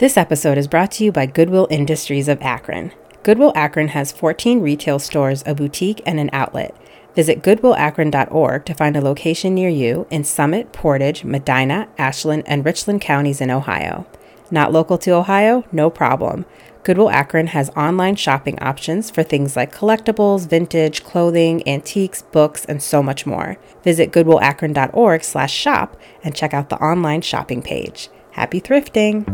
This episode is brought to you by Goodwill Industries of Akron. Goodwill Akron has 14 retail stores, a boutique, and an outlet. Visit goodwillakron.org to find a location near you in Summit, Portage, Medina, Ashland, and Richland counties in Ohio. Not local to Ohio? No problem. Goodwill Akron has online shopping options for things like collectibles, vintage, clothing, antiques, books, and so much more. Visit goodwillakron.org/shop and check out the online shopping page. Happy thrifting!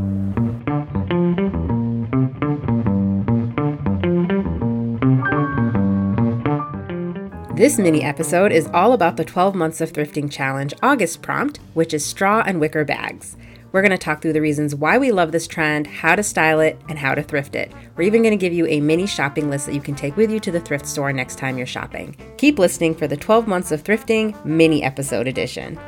This mini episode is all about the 12 Months of Thrifting Challenge August prompt, which is straw and wicker bags. We're going to talk through the reasons why we love this trend, how to style it, and how to thrift it. We're even going to give you a mini shopping list that you can take with you to the thrift store next time you're shopping. Keep listening for the 12 Months of Thrifting mini episode edition.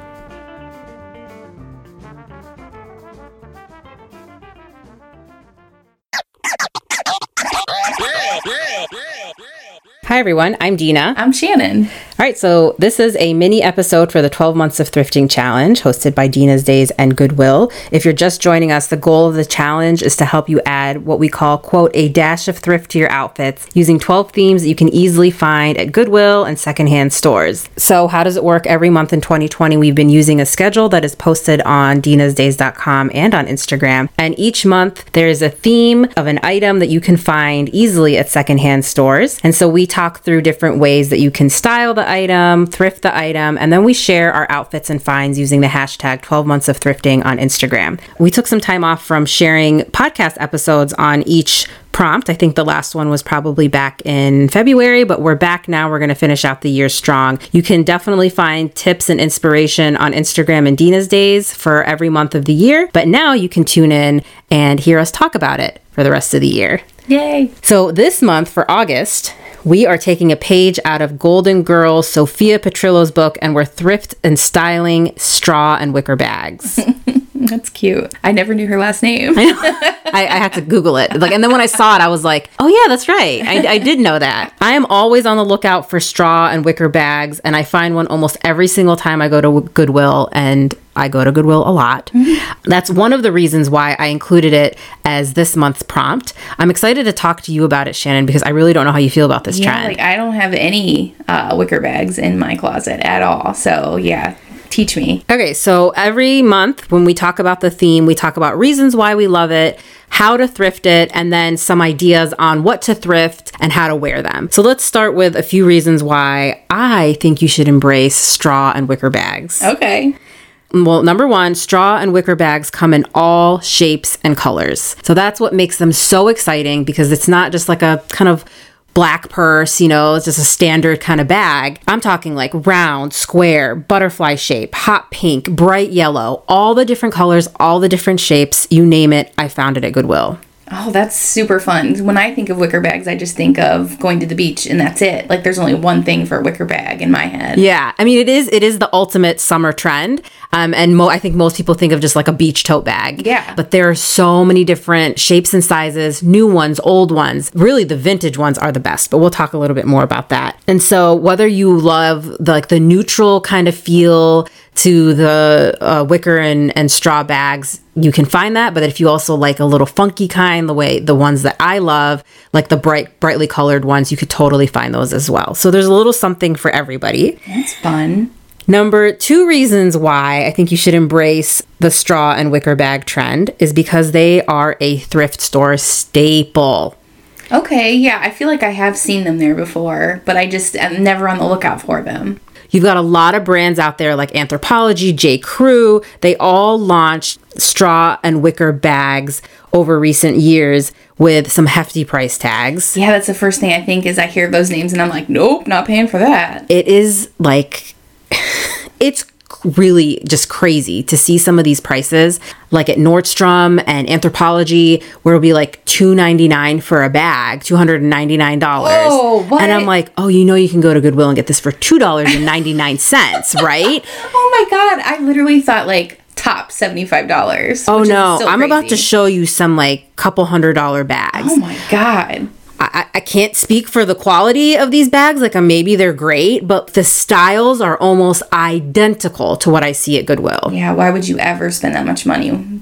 Hi, everyone. I'm Dina. I'm Shannon. All right, so this is a mini episode for the 12 Months of Thrifting Challenge hosted by Dina's Days and Goodwill. If you're just joining us, the goal of the challenge is to help you add what we call, quote, a dash of thrift to your outfits using 12 themes that you can easily find at Goodwill and secondhand stores. So, how does it work? Every month in 2020, we've been using a schedule that is posted on dinasdays.com and on Instagram. And each month, there is a theme of an item that you can find easily at secondhand stores. And so, we talk through different ways that you can style the item, thrift the item, and then we share our outfits and finds using the hashtag 12 months of thrifting on Instagram. We took some time off from sharing podcast episodes on each prompt. I think the last one was probably back in February, but we're back now. We're going to finish out the year strong. You can definitely find tips and inspiration on Instagram and Dina's Days for every month of the year, but now you can tune in and hear us talk about it for the rest of the year. Yay! So, this month for August, we are taking a page out of Golden Girl Sophia Petrillo's book and we're thrift and styling straw and wicker bags. That's cute. I never knew her last name. I, I, had to Google it. Like, and then when I saw it, I was like, "Oh yeah, that's right. I, I did know that." I am always on the lookout for straw and wicker bags, and I find one almost every single time I go to Goodwill. And I go to Goodwill a lot. Mm-hmm. That's one of the reasons why I included it as this month's prompt. I'm excited to talk to you about it, Shannon, because I really don't know how you feel about this yeah, trend. Like I don't have any uh, wicker bags in my closet at all. So yeah, teach me. Okay, so every month when we talk about the theme, we talk about reasons why we love it, how to thrift it, and then some ideas on what to thrift and how to wear them. So let's start with a few reasons why I think you should embrace straw and wicker bags. Okay. Well, number one, straw and wicker bags come in all shapes and colors. So that's what makes them so exciting because it's not just like a kind of black purse, you know, it's just a standard kind of bag. I'm talking like round, square, butterfly shape, hot pink, bright yellow, all the different colors, all the different shapes, you name it, I found it at Goodwill. Oh, that's super fun. When I think of wicker bags, I just think of going to the beach and that's it. Like there's only one thing for a wicker bag in my head. Yeah. I mean, it is it is the ultimate summer trend. Um, and mo- I think most people think of just like a beach tote bag. Yeah. But there are so many different shapes and sizes, new ones, old ones. Really, the vintage ones are the best. But we'll talk a little bit more about that. And so, whether you love the, like the neutral kind of feel to the uh, wicker and, and straw bags, you can find that. But if you also like a little funky kind, the way the ones that I love, like the bright, brightly colored ones, you could totally find those as well. So there's a little something for everybody. That's fun. Number two reasons why I think you should embrace the straw and wicker bag trend is because they are a thrift store staple. Okay, yeah, I feel like I have seen them there before, but I just am never on the lookout for them. You've got a lot of brands out there like Anthropologie, J. Crew. They all launched straw and wicker bags over recent years with some hefty price tags. Yeah, that's the first thing I think is I hear those names and I'm like, nope, not paying for that. It is like it's really just crazy to see some of these prices like at Nordstrom and Anthropologie where it'll be like 2.99 for a bag $299 oh, what? and I'm like oh you know you can go to Goodwill and get this for $2.99 right? Oh my god I literally thought like top $75 oh no. I'm about to show you some like couple hundred dollar bags. Oh my god I, I can't speak for the quality of these bags. Like, uh, maybe they're great, but the styles are almost identical to what I see at Goodwill. Yeah, why would you ever spend that much money?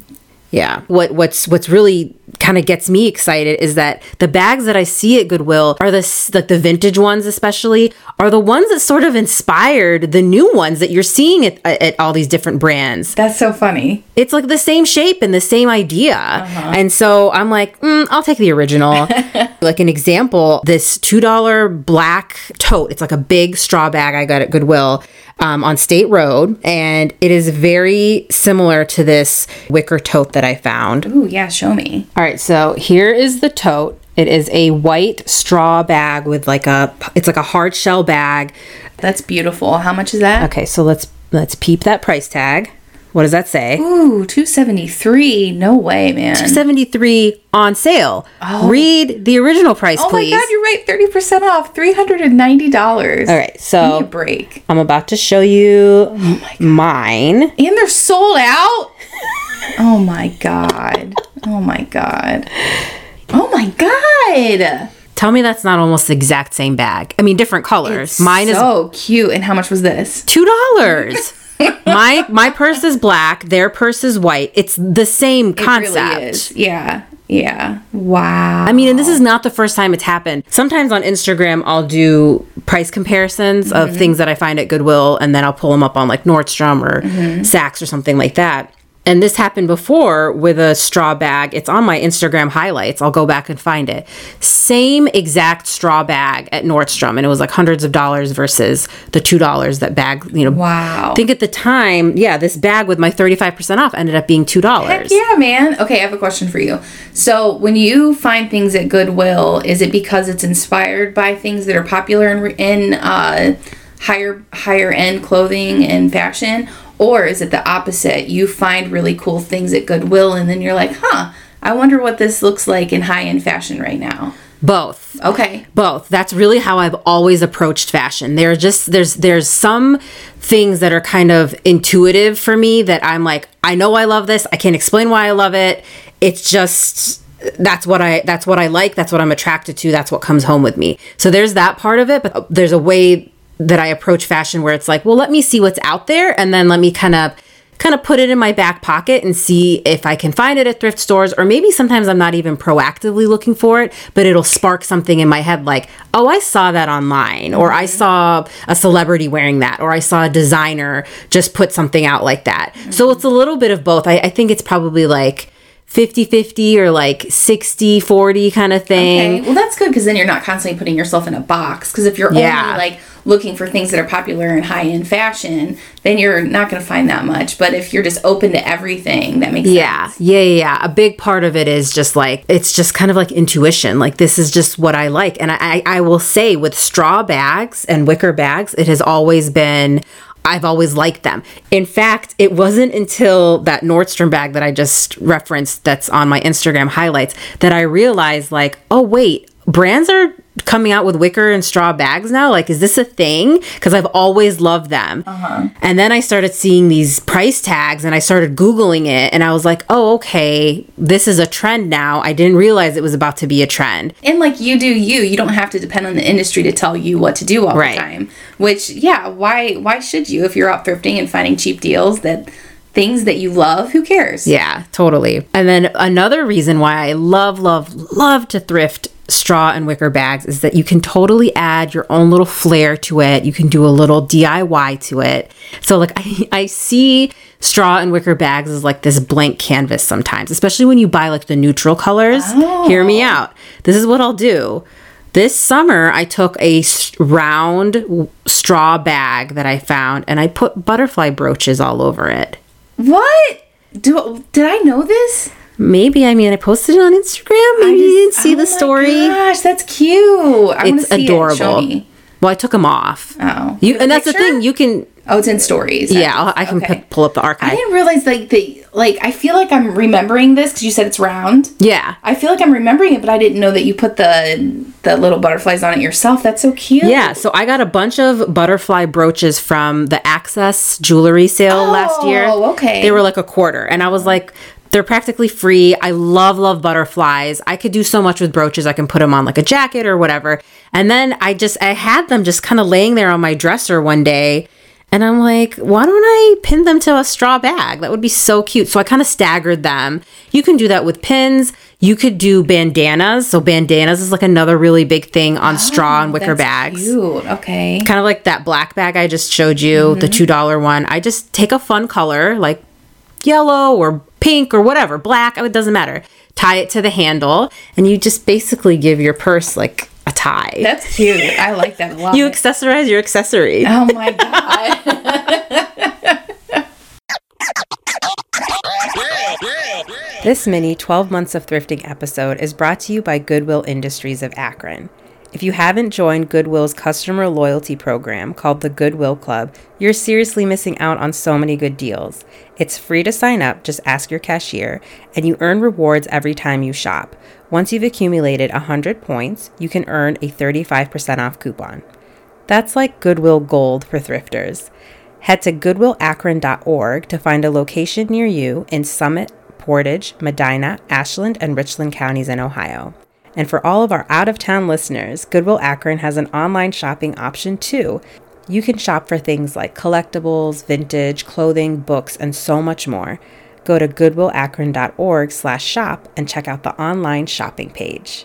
Yeah. What what's what's really kind of gets me excited is that the bags that I see at Goodwill are the like the vintage ones especially are the ones that sort of inspired the new ones that you're seeing at, at all these different brands. That's so funny. It's like the same shape and the same idea. And so I'm like, mm, I'll take the original. like an example, this $2 black tote. It's like a big straw bag I got at Goodwill um, on State Road. And it is very similar to this wicker tote that I found. Ooh, yeah, show me. All right, so here is the tote. It is a white straw bag with like a it's like a hard shell bag. That's beautiful. How much is that? Okay, so let's let's peep that price tag. What does that say? Ooh, 273. No way, man. 273 on sale. Oh. Read the original price, oh please. Oh my god, you're right. 30% off. $390. All right, Give me a so break. I'm about to show you oh mine. And they're sold out? oh my god. Oh my god. Oh my god. Tell me that's not almost the exact same bag. I mean, different colors. mine is so cute. And how much was this? two dollars. My my purse is black. Their purse is white. It's the same concept. Really. Yeah. Yeah. Wow. I mean, and this is not the first time it's happened. Sometimes on Instagram, I'll do price comparisons Mm-hmm. of things that I find at Goodwill, and then I'll pull them up on like Nordstrom or Mm-hmm. Saks or something like that. And this happened before with a straw bag. It's on my Instagram highlights. I'll go back and find it. Same exact straw bag at Nordstrom, and it was like hundreds of dollars versus the two dollars that bag. You know, Wow. I think at the time, yeah, this bag with my thirty five percent off ended up being two dollars. Yeah, man. Okay, I have a question for you. So, when you find things at Goodwill, is it because it's inspired by things that are popular in, in uh, higher higher end clothing and fashion, or is it the opposite? You find really cool things at Goodwill, and then you're like, "Huh, I wonder what this looks like in high end fashion right now." Both. Okay. both that's really how i've always approached fashion there are just there's there's some things that are kind of intuitive for me that i'm like i know i love this i can't explain why i love it it's just that's what i that's what i like that's what i'm attracted to that's what comes home with me so there's that part of it but there's a way that i approach fashion where it's like well let me see what's out there and then let me kind of kind of put it in my back pocket and see if I can find it at thrift stores or maybe sometimes I'm not even proactively looking for it but it'll spark something in my head like oh I saw that online or I saw a celebrity wearing that or I saw a designer just put something out like that. Mm-hmm. So it's a little bit of both. I, I think it's probably like 50-50 or like 60-40 kind of thing Okay. Well, that's good because then you're not constantly putting yourself in a box. Because if you're Yeah. only like looking for things that are popular in high end fashion, then you're not going to find that much. But if you're just open to everything, that makes Yeah, sense. yeah, yeah, yeah. A big part of it is just like it's just kind of like intuition. Like this is just what I like, and I, I I will say with straw bags and wicker bags, it has always been. I've always liked them. In fact, it wasn't until that Nordstrom bag that I just referenced that's on my Instagram highlights that I realized like, oh wait, brands are coming out with wicker and straw bags now like is this a thing because i've always loved them uh-huh. and then i started seeing these price tags and i started googling it and i was like oh okay this is a trend now i didn't realize it was about to be a trend And like you do you, you don't have to depend on the industry to tell you what to do all Right. the time. Which, yeah, why why should you if you're out thrifting and finding cheap deals that things that you love? Who cares? Yeah, totally. And then another reason why I love, love, love to thrift straw and wicker bags is that you can totally add your own little flair to it. You can do a little DIY to it. So, like, I, I see straw and wicker bags as like this blank canvas sometimes, especially when you buy like the neutral colors. Hear me oh. out. This is what I'll do. This summer, I took a round straw bag that I found and I put butterfly brooches all over it. What? Do did I know this? Maybe. I mean, I posted it on Instagram. Maybe you didn't see Oh the my story. Gosh, that's cute. I It's see It. adorable. Me. Well, I took them off. Oh. You You have a and that's the thing. You can. Oh, it's in stories. Yeah, I'll, I can Okay. pu- pull up the archive. I didn't realize like the like I feel like I'm remembering this because you said it's round. Yeah. I feel like I'm remembering it, but I didn't know that you put the the little butterflies on it yourself. That's so cute. Yeah, so I got a bunch of butterfly brooches from the Access jewelry sale last year. Oh, okay. They were like a quarter. And I was like, they're practically free. I love, love butterflies. I could do so much with brooches. I can put them on like a jacket or whatever. And then I just, I had them just kind of laying there on my dresser one day. And I'm like, why don't I pin them to a straw bag? That would be so cute. So I kind of staggered them. You can do that with pins. You could do bandanas. So bandanas is like another really big thing on oh, straw and wicker Oh, That's bags. Cute. Okay. Kind of like that black bag I just showed you, the mm-hmm. $2 one. I just take a fun color like yellow or pink or whatever, black, it doesn't matter. Tie it to the handle and you just basically give your purse like a tie. That's cute. I like that a lot. you accessorize your accessory. oh my god. This mini 12 Months of Thrifting episode is brought to you by Goodwill Industries of Akron. If you haven't joined Goodwill's customer loyalty program called the Goodwill Club, you're seriously missing out on so many good deals. It's free to sign up, just ask your cashier, and you earn rewards every time you shop. Once you've accumulated 100 points, you can earn a 35% off coupon. That's like Goodwill Gold for thrifters. Head to goodwillakron.org to find a location near you in Summit, Portage, Medina, Ashland, and Richland counties in Ohio. And for all of our out of town listeners, Goodwill Akron has an online shopping option too. You can shop for things like collectibles, vintage, clothing, books, and so much more. Go to goodwillakron.org slash shop and check out the online shopping page.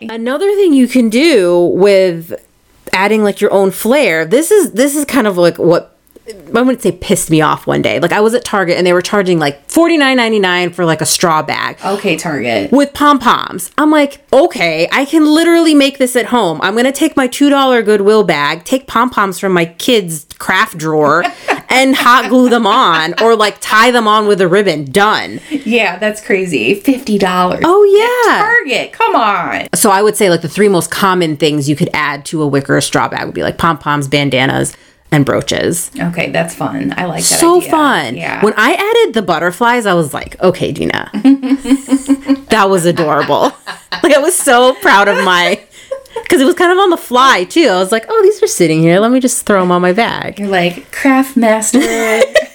Another thing you can do with adding like your own flair. This is this is kind of like what I wouldn't say pissed me off one day. Like I was at Target and they were charging like forty nine ninety nine for like a straw bag Okay, Target. with pom poms. I'm like, okay, I can literally make this at home. I'm gonna take my two dollar Goodwill bag, take pom poms from my kids' craft drawer, and hot glue them on, or like tie them on with a ribbon. Done. Yeah, that's crazy. Fifty dollars. Oh yeah. Target. Come on. So I would say like the three most common things you could add to a wicker straw bag would be like pom poms, bandanas, and brooches. Okay, that's fun. I like that. so idea. fun. Yeah. When I added the butterflies, I was like, okay, Dina, that was adorable. like I was so proud of my. Because it was kind of on the fly too. I was like, "Oh, these are sitting here. Let me just throw them on my bag." You're like craft master.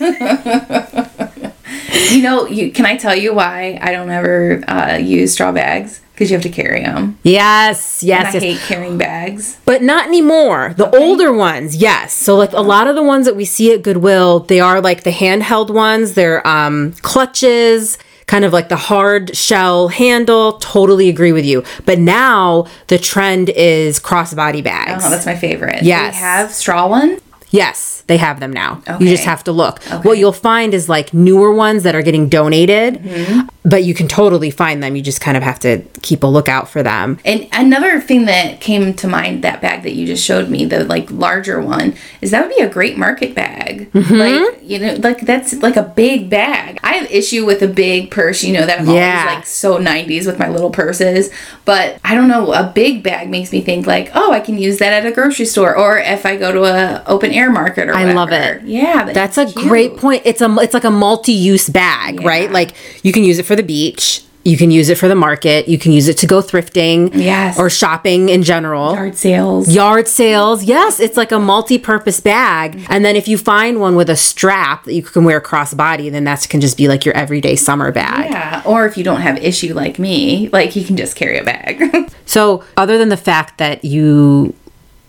you know, you can I tell you why I don't ever uh, use straw bags? Because you have to carry them. Yes, yes, I yes. hate carrying bags. But not anymore. The older ones, yes. So like a lot of the ones that we see at Goodwill, they are like the handheld ones. They're um, clutches, kind of like the hard shell handle. Totally agree with you. But now the trend is crossbody bags. Oh, that's my favorite. Yes. They have straw ones. Yes, they have them now. You just have to look. What you'll find is like newer ones that are getting donated, Mm-hmm. but you can totally find them. You just kind of have to keep a lookout for them. And another thing that came to mind, that bag that you just showed me, the like larger one, is that would be a great market bag. Mm-hmm. Like you know, like that's like a big bag. I have issue with a big purse. You know that I'm Yeah. always like so 90s with my little purses, but I don't know. A big bag makes me think like, oh, I can use that at a grocery store, or if I go to a open air market or. I love it. Yeah, That's a cute. great point. It's a it's like a multi-use bag, right? Like you can use it for the beach, you can use it for the market, you can use it to go thrifting, Yes. or shopping in general. Yard sales. Yard sales. Yes, it's like a multi-purpose bag. And then if you find one with a strap that you can wear cross body, then that can just be like your everyday summer bag. Yeah, or if you don't have issue like me, like you can just carry a bag. So, other than the fact that you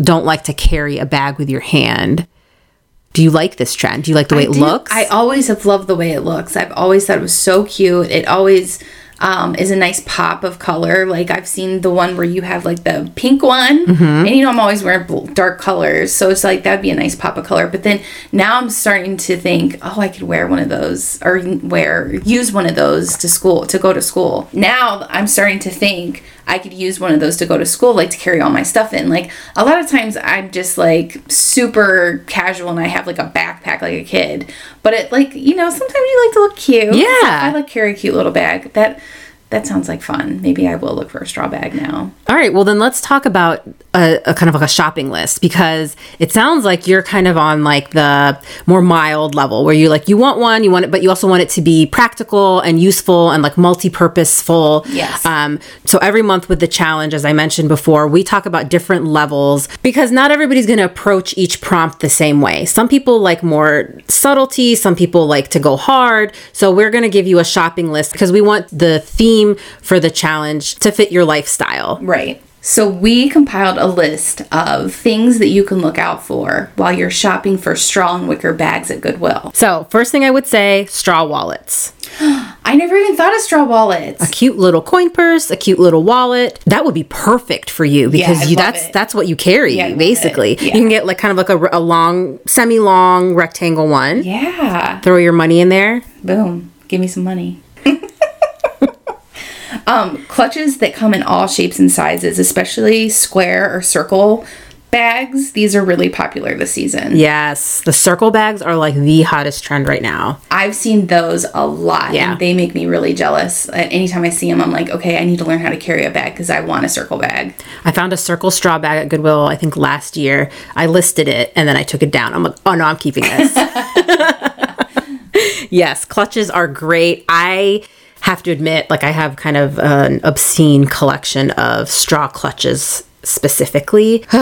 don't like to carry a bag with your hand, do you like this trend? Do you like the way it do- looks? I always have loved the way it looks. I've always thought it was so cute. It always um, is a nice pop of color. Like I've seen the one where you have like the pink one, Mm-hmm. and you know I'm always wearing dark colors, so it's like that'd be a nice pop of color. But then now I'm starting to think, oh, I could wear one of those or wear use one of those to school to go to school. Now I'm starting to think I could use one of those to go to school, like to carry all my stuff in. Like a lot of times I'm just like super casual and I have like a backpack like a kid. But it like, you know, sometimes you like to look cute. Yeah. I like carry a cute little bag. That that sounds like fun. Maybe I will look for a straw bag now. All right, well then let's talk about a, a kind of like a shopping list because it sounds like you're kind of on like the more mild level where you like you want one, you want it, but you also want it to be practical and useful and like multi-purposeful. Yes. Um, so every month with the challenge, as I mentioned before, we talk about different levels because not everybody's going to approach each prompt the same way. Some people like more subtlety, some people like to go hard. So we're going to give you a shopping list because we want the theme for the challenge to fit your lifestyle. Right. So we compiled a list of things that you can look out for while you're shopping for straw and wicker bags at Goodwill. So, first thing I would say straw wallets. I never even thought of straw wallets. A cute little coin purse, a cute little wallet. That would be perfect for you because I you, that's it. that's what you carry Yeah, basically. Yeah. You can get like kind of like a, a long, semi-long rectangle one. Yeah. Throw your money in there. Boom. Give me some money. Um, clutches that come in all shapes and sizes, especially square or circle bags. These are really popular this season. Yes, the circle bags are like the hottest trend right now. I've seen those a lot. Yeah. And they make me really jealous. Uh, Anytime I see them, I'm like, okay, I need to learn how to carry a bag because I want a circle bag. I found a circle straw bag at Goodwill, I think last year. I listed it and then I took it down. I'm like, oh no, I'm keeping this. yes, clutches are great. I have to admit, like, I have kind of an obscene collection of straw clutches specifically.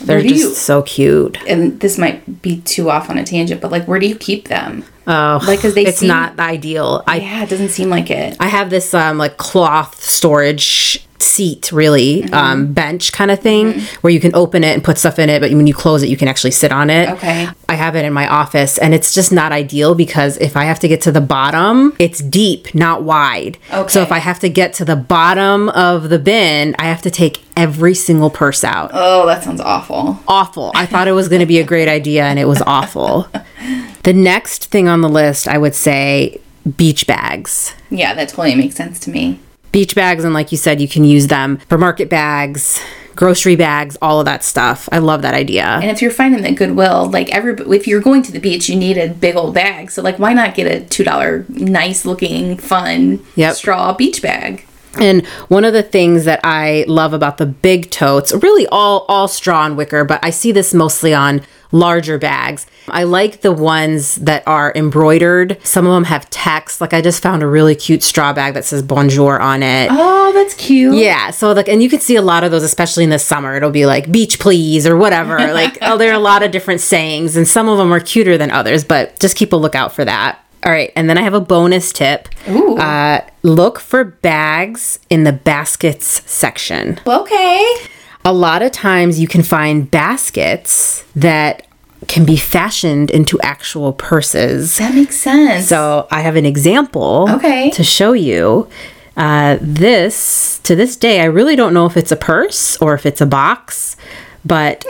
They're just you- so cute. And this might be too off on a tangent, but like, where do you keep them? Oh, like because they it's seem- not ideal. I Yeah, it doesn't seem like it. I have this um like cloth storage seat really Mm-hmm. um bench kind of thing where you can open it and put stuff in it but when you close it you can actually sit on it Okay. i have it in my office and it's just not ideal because if i have to get to the bottom it's deep not wide okay. so if i have to get to the bottom of the bin i have to take every single purse out Oh, that sounds awful. awful. I thought it was going to be a great idea and it was awful. the next thing on the list, I would say beach bags. Yeah, that totally makes sense to me. Beach bags, and like you said, you can use them for market bags, grocery bags, all of that stuff. I love that idea. And if you're finding that Goodwill, like every, if you're going to the beach, you need a big old bag. So like, why not get a two dollar, nice looking, fun Yep. straw beach bag? And one of the things that I love about the big totes, really all all straw and wicker, but I see this mostly on larger bags. I like the ones that are embroidered. Some of them have text. Like I just found a really cute straw bag that says bonjour on it. Oh, that's cute. Yeah, so like, and you can see a lot of those, especially in the summer. It'll be like "beach please" or whatever. Like, oh, there are a lot of different sayings, and some of them are cuter than others. But just keep a lookout for that. All right, and then I have a bonus tip. Ooh. Uh, look for bags in the baskets section. Okay. A lot of times, you can find baskets that can be fashioned into actual purses. That makes sense. So I have an example Okay. to show you. Uh, this to this day, I really don't know if it's a purse or if it's a box, but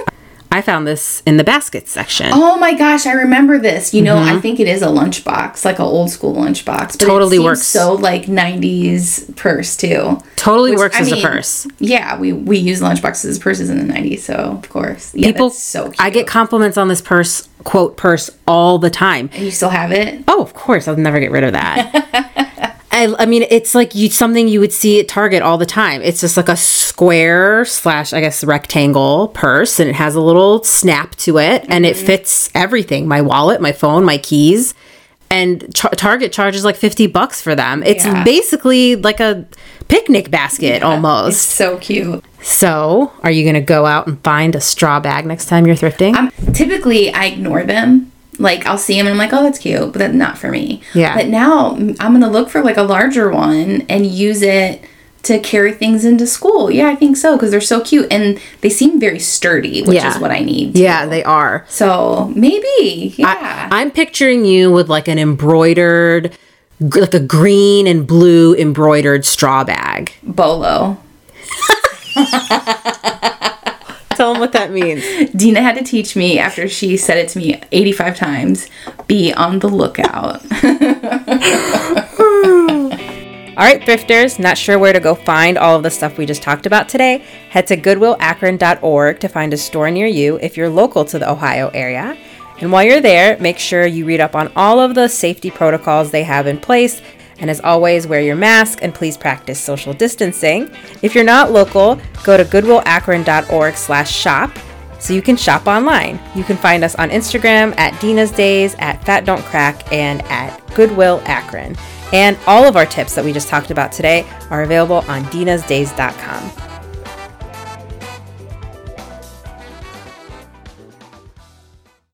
I found this in the basket section. Oh my gosh, I remember this. You know, I think it is a lunchbox, like an old school lunchbox. But Mm-hmm. Totally it seems works. So like '90s purse too. totally Which, works I as mean, a purse. Yeah, we we use lunchboxes as purses in the '90s, so of course, yeah, People, that's so cute. I get compliments on this purse, quote purse, all the time. and you still have it. Oh, of course, I'll never get rid of that. I, I mean, it's like you something you would see at Target all the time. It's just like a square slash, I guess, rectangle purse, and it has a little snap to it, and it mm-hmm. fits everything: my wallet, my phone, my keys. And Tar- Target charges like fifty bucks for them. It's Yeah. basically like a picnic basket It's almost. so cute. So, are you going to go out and find a straw bag next time you're thrifting? I'm typically I ignore them. Like I'll see them and I'm like, oh, that's cute, but that's not for me. Yeah. But now I'm gonna look for like a larger one and use it to carry things into school. Yeah, I think so because they're so cute and they seem very sturdy, which Yeah. is what I need. yeah, they are. So maybe, yeah. I, am picturing you with like an embroidered, like a green and blue embroidered straw bag. Bolo. Tell them what that means. Dina had to teach me after she said it to me 85 times. Be on the lookout. All right, thrifters, not sure where to go find all of the stuff we just talked about today? Head to goodwillakron.org to find a store near you if you're local to the Ohio area. And while you're there, make sure you read up on all of the safety protocols they have in place. And as always, wear your mask and please practice social distancing. If you're not local, go to goodwillakron.org slash shop so you can shop online. You can find us on Instagram at Dina's Days, at Fat Don't Crack, and at Goodwill Akron. And all of our tips that we just talked about today are available on dinasdays.com.